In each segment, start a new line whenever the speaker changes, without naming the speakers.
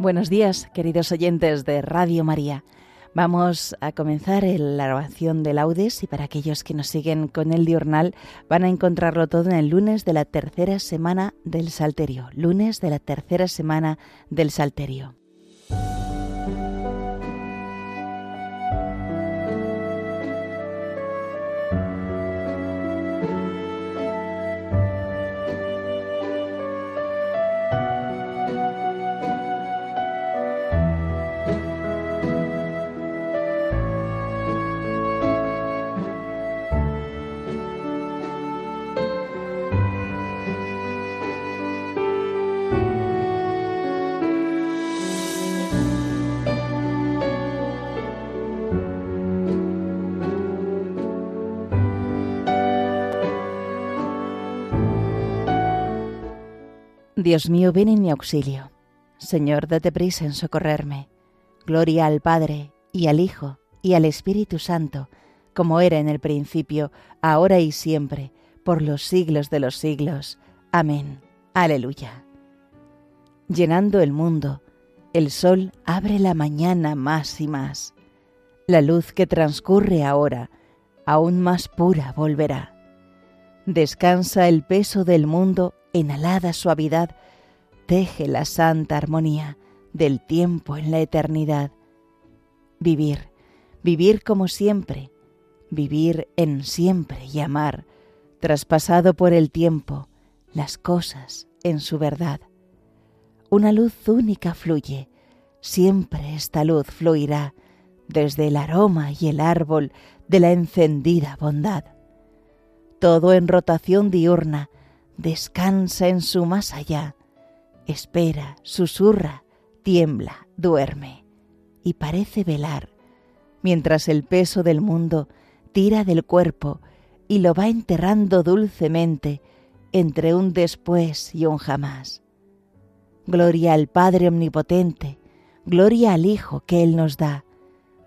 Buenos días, queridos oyentes de Radio María. Vamos a comenzar la oración de laudes y para aquellos que nos siguen con el diurnal van a encontrarlo todo en el lunes de la tercera semana del Salterio. Lunes de la tercera semana del Salterio. Dios mío, ven en mi auxilio. Señor, date prisa en socorrerme. Gloria al Padre, y al Hijo, y al Espíritu Santo, como era en el principio, ahora y siempre, por los siglos de los siglos. Amén. Aleluya. Llenando el mundo, el sol abre la mañana más y más. La luz que transcurre ahora, aún más pura volverá. Descansa el peso del mundo en alada suavidad, teje la santa armonía del tiempo en la eternidad. Vivir, vivir como siempre, vivir en siempre y amar, traspasado por el tiempo, las cosas en su verdad. Una luz única fluye, siempre esta luz fluirá desde el aroma y el árbol de la encendida bondad. Todo en rotación diurna, descansa en su más allá, espera, susurra, tiembla, duerme y parece velar, mientras el peso del mundo tira del cuerpo y lo va enterrando dulcemente entre un después y un jamás. Gloria al Padre Omnipotente, gloria al Hijo que Él nos da,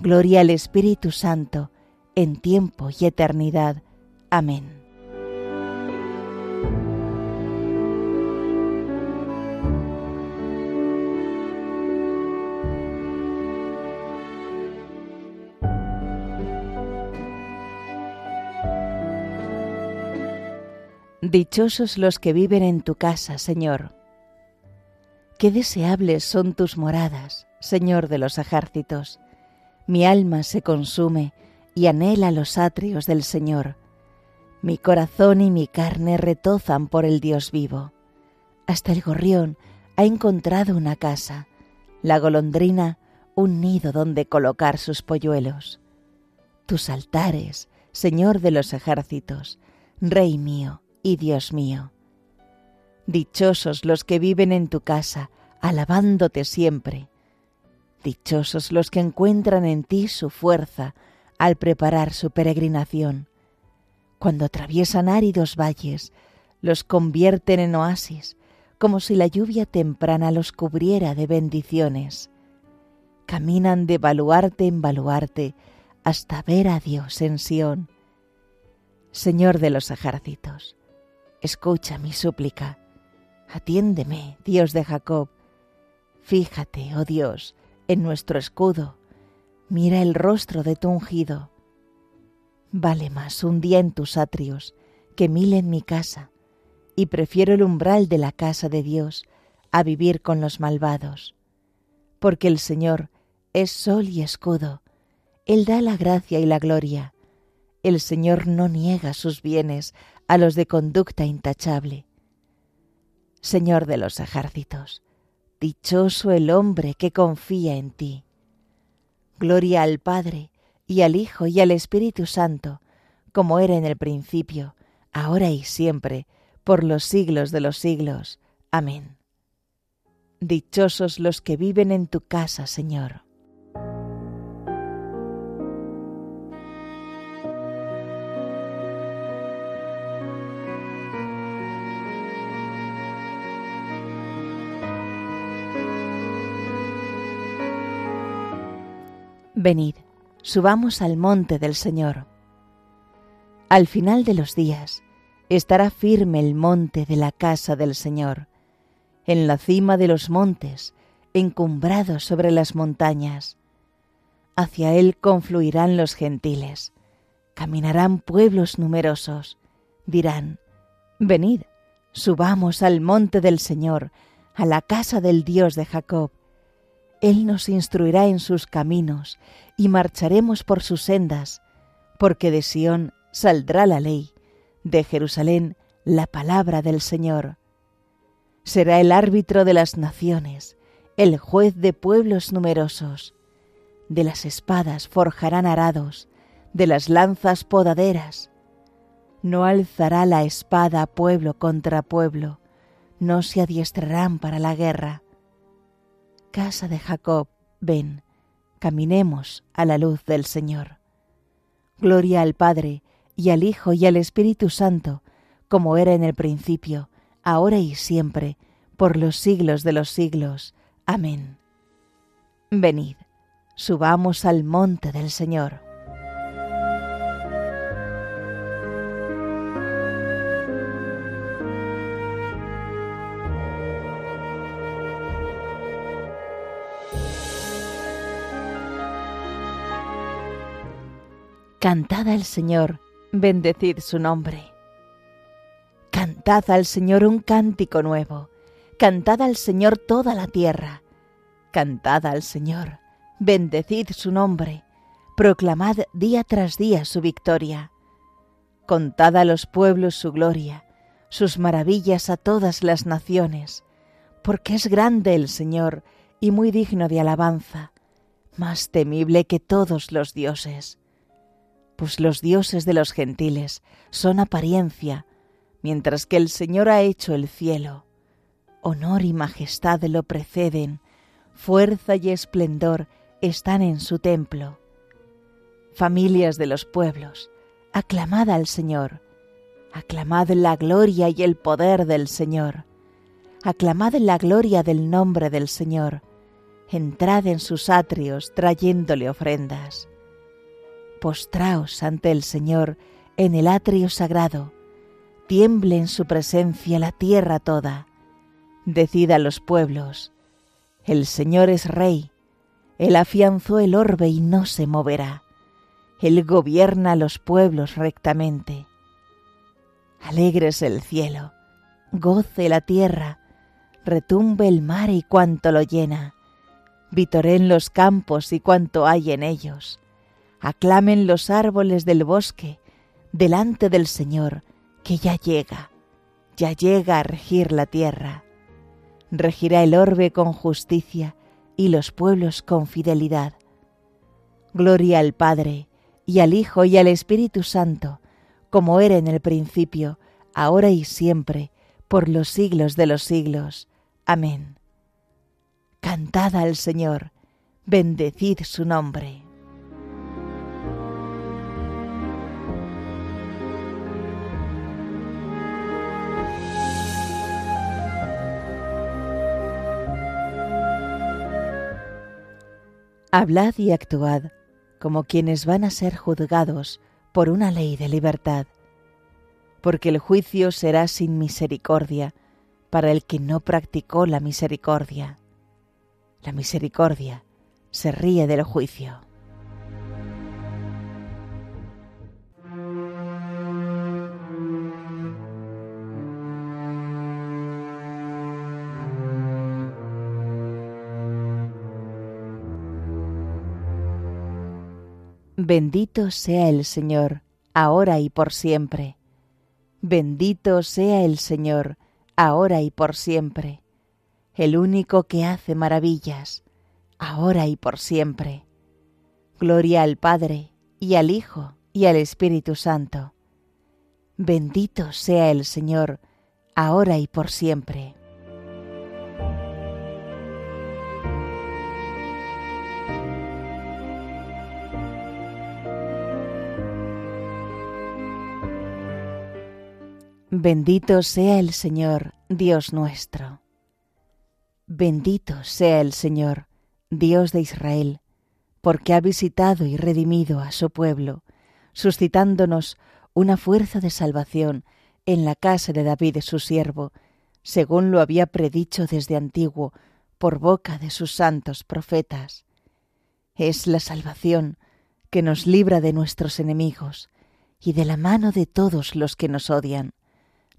gloria al Espíritu Santo, en tiempo y eternidad. Amén. Dichosos los que viven en tu casa, Señor. Qué deseables son tus moradas, Señor de los ejércitos. Mi alma se consume y anhela los atrios del Señor. Mi corazón y mi carne retozan por el Dios vivo. Hasta el gorrión ha encontrado una casa, la golondrina un nido donde colocar sus polluelos. Tus altares, Señor de los ejércitos, Rey mío, y Dios mío. Dichosos los que viven en tu casa, alabándote siempre. Dichosos los que encuentran en ti su fuerza al preparar su peregrinación. Cuando atraviesan áridos valles, los convierten en oasis, como si la lluvia temprana los cubriera de bendiciones. Caminan de baluarte en baluarte hasta ver a Dios en Sión. Señor de los ejércitos, escucha mi súplica. Atiéndeme, Dios de Jacob. Fíjate, oh Dios, en nuestro escudo. Mira el rostro de tu ungido. Vale más un día en tus atrios que mil en mi casa, y prefiero el umbral de la casa de Dios a vivir con los malvados. Porque el Señor es sol y escudo, Él da la gracia y la gloria. El Señor no niega sus bienes a los de conducta intachable. Señor de los ejércitos, dichoso el hombre que confía en ti. Gloria al Padre, y al Hijo, y al Espíritu Santo, como era en el principio, ahora y siempre, por los siglos de los siglos. Amén. Dichosos los que viven en tu casa, Señor. Venid, subamos al monte del Señor. Al final de los días estará firme el monte de la casa del Señor. En la cima de los montes encumbrado sobre las montañas. Hacia él confluirán los gentiles, caminarán pueblos numerosos, dirán, Venid, subamos al monte del Señor, a la casa del Dios de Jacob. Él nos instruirá en sus caminos y marcharemos por sus sendas, porque de Sión saldrá la ley, de Jerusalén la palabra del Señor. Será el árbitro de las naciones, el juez de pueblos numerosos. De las espadas forjarán arados, de las lanzas podaderas. No alzará la espada pueblo contra pueblo, no se adiestrarán para la guerra. Casa de Jacob, ven, caminemos a la luz del Señor. Gloria al Padre, y al Hijo, y al Espíritu Santo, como era en el principio, ahora y siempre, por los siglos de los siglos. Amén. Venid, subamos al monte del Señor. Cantad al Señor, bendecid su nombre. Cantad al Señor un cántico nuevo, cantad al Señor toda la tierra. Cantad al Señor, bendecid su nombre, proclamad día tras día su victoria. Contad a los pueblos su gloria, sus maravillas a todas las naciones, porque es grande el Señor y muy digno de alabanza, más temible que todos los dioses pues los dioses de los gentiles son apariencia, mientras que el Señor ha hecho el cielo. Honor y majestad lo preceden, fuerza y esplendor están en su templo. Familias de los pueblos, aclamad al Señor, aclamad la gloria y el poder del Señor, aclamad la gloria del nombre del Señor, entrad en sus atrios trayéndole ofrendas postraos ante el Señor en el atrio sagrado, tiemble en su presencia la tierra toda. Decida los pueblos, el Señor es rey, Él afianzó el orbe y no se moverá, Él gobierna los pueblos rectamente. Alegres el cielo, goce la tierra, retumbe el mar y cuanto lo llena, vitoren los campos y cuanto hay en ellos aclamen los árboles del bosque delante del Señor, que ya llega, ya llega a regir la tierra. Regirá el orbe con justicia y los pueblos con fidelidad. Gloria al Padre, y al Hijo, y al Espíritu Santo, como era en el principio, ahora y siempre, por los siglos de los siglos. Amén. Cantad al Señor, bendecid su nombre. Hablad y actuad como quienes van a ser juzgados por una ley de libertad, porque el juicio será sin misericordia para el que no practicó la misericordia. La misericordia se ríe del juicio. Bendito sea el Señor, ahora y por siempre. Bendito sea el Señor, ahora y por siempre. El único que hace maravillas, ahora y por siempre. Gloria al Padre, y al Hijo, y al Espíritu Santo. Bendito sea el Señor, ahora y por siempre. Bendito sea el Señor, Dios nuestro. Bendito sea el Señor, Dios de Israel, porque ha visitado y redimido a su pueblo, suscitándonos una fuerza de salvación en la casa de David su siervo, según lo había predicho desde antiguo por boca de sus santos profetas. Es la salvación que nos libra de nuestros enemigos y de la mano de todos los que nos odian,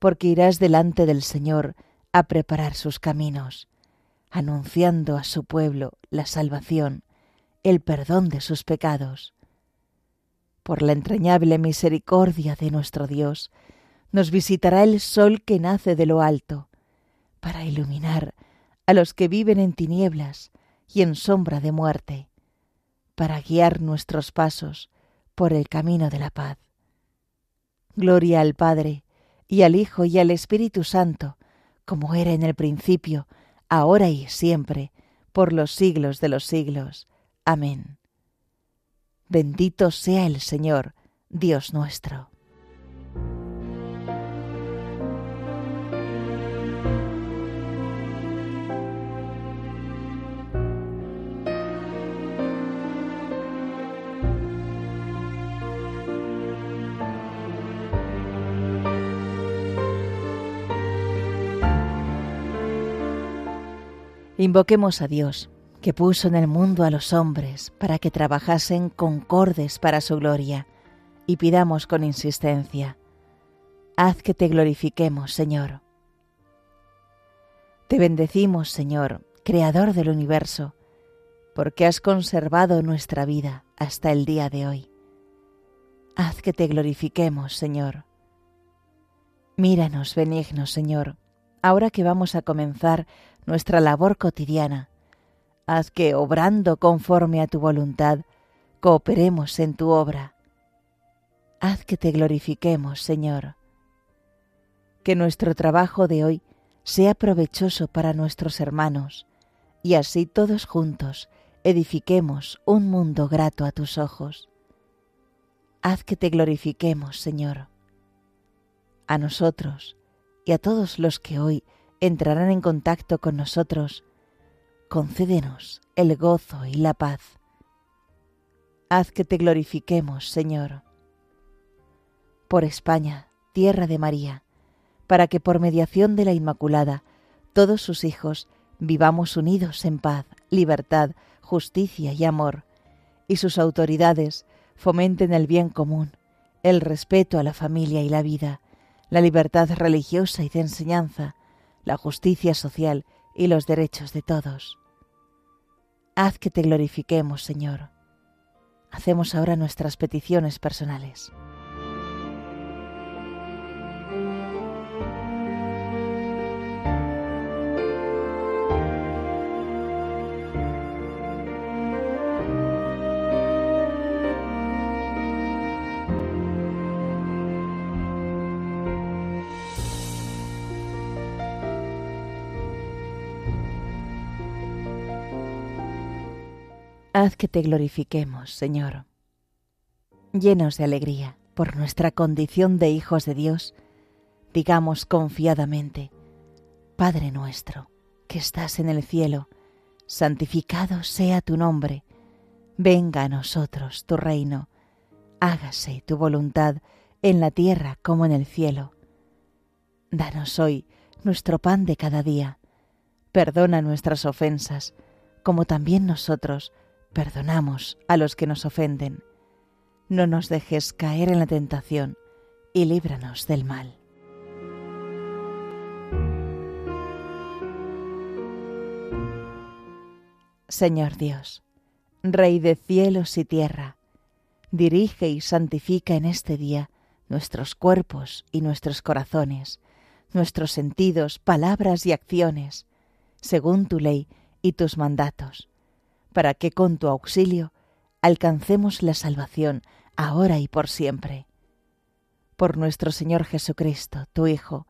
porque irás delante del Señor a preparar sus caminos, anunciando a su pueblo la salvación, el perdón de sus pecados. Por la entrañable misericordia de nuestro Dios, nos visitará el sol que nace de lo alto, para iluminar a los que viven en tinieblas y en sombra de muerte, para guiar nuestros pasos por el camino de la paz. Gloria al Padre, y al Hijo, y al Espíritu Santo, como era en el principio, ahora y siempre, por los siglos de los siglos. Amén. Bendito sea el Señor, Dios nuestro. Invoquemos a Dios, que puso en el mundo a los hombres para que trabajasen concordes para su gloria, y pidamos con insistencia, haz que te glorifiquemos, Señor. Te bendecimos, Señor, Creador del universo, porque has conservado nuestra vida hasta el día de hoy. Haz que te glorifiquemos, Señor. Míranos, benigno, Señor, ahora que vamos a comenzar nuestra labor cotidiana. Haz que, obrando conforme a tu voluntad, cooperemos en tu obra. Haz que te glorifiquemos, Señor. Que nuestro trabajo de hoy sea provechoso para nuestros hermanos, y así todos juntos edifiquemos un mundo grato a tus ojos. Haz que te glorifiquemos, Señor. A nosotros y a todos los que hoy entrarán en contacto con nosotros, concédenos el gozo y la paz. Haz que te glorifiquemos, Señor. Por España, tierra de María, para que por mediación de la Inmaculada todos sus hijos vivamos unidos en paz, libertad, justicia y amor, y sus autoridades fomenten el bien común, el respeto a la familia y la vida, la libertad religiosa y de enseñanza, la justicia social y los derechos de todos. Haz que te glorifiquemos, Señor. Hacemos ahora nuestras peticiones personales. Haz que te glorifiquemos, Señor. Llenos de alegría por nuestra condición de hijos de Dios, digamos confiadamente, Padre nuestro, que estás en el cielo, santificado sea tu nombre, venga a nosotros tu reino, hágase tu voluntad en la tierra como en el cielo. Danos hoy nuestro pan de cada día, perdona nuestras ofensas, como también nosotros perdonamos a los que nos ofenden. No nos dejes caer en la tentación y líbranos del mal. Señor Dios, Rey de cielos y tierra, dirige y santifica en este día nuestros cuerpos y nuestros corazones, nuestros sentidos, palabras y acciones, según tu ley y tus mandatos para que con tu auxilio alcancemos la salvación ahora y por siempre. Por nuestro Señor Jesucristo, tu Hijo,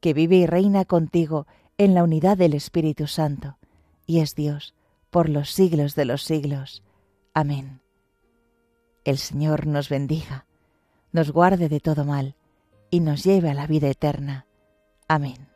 que vive y reina contigo en la unidad del Espíritu Santo, y es Dios por los siglos de los siglos. Amén. El Señor nos bendiga, nos guarde de todo mal y nos lleve a la vida eterna. Amén.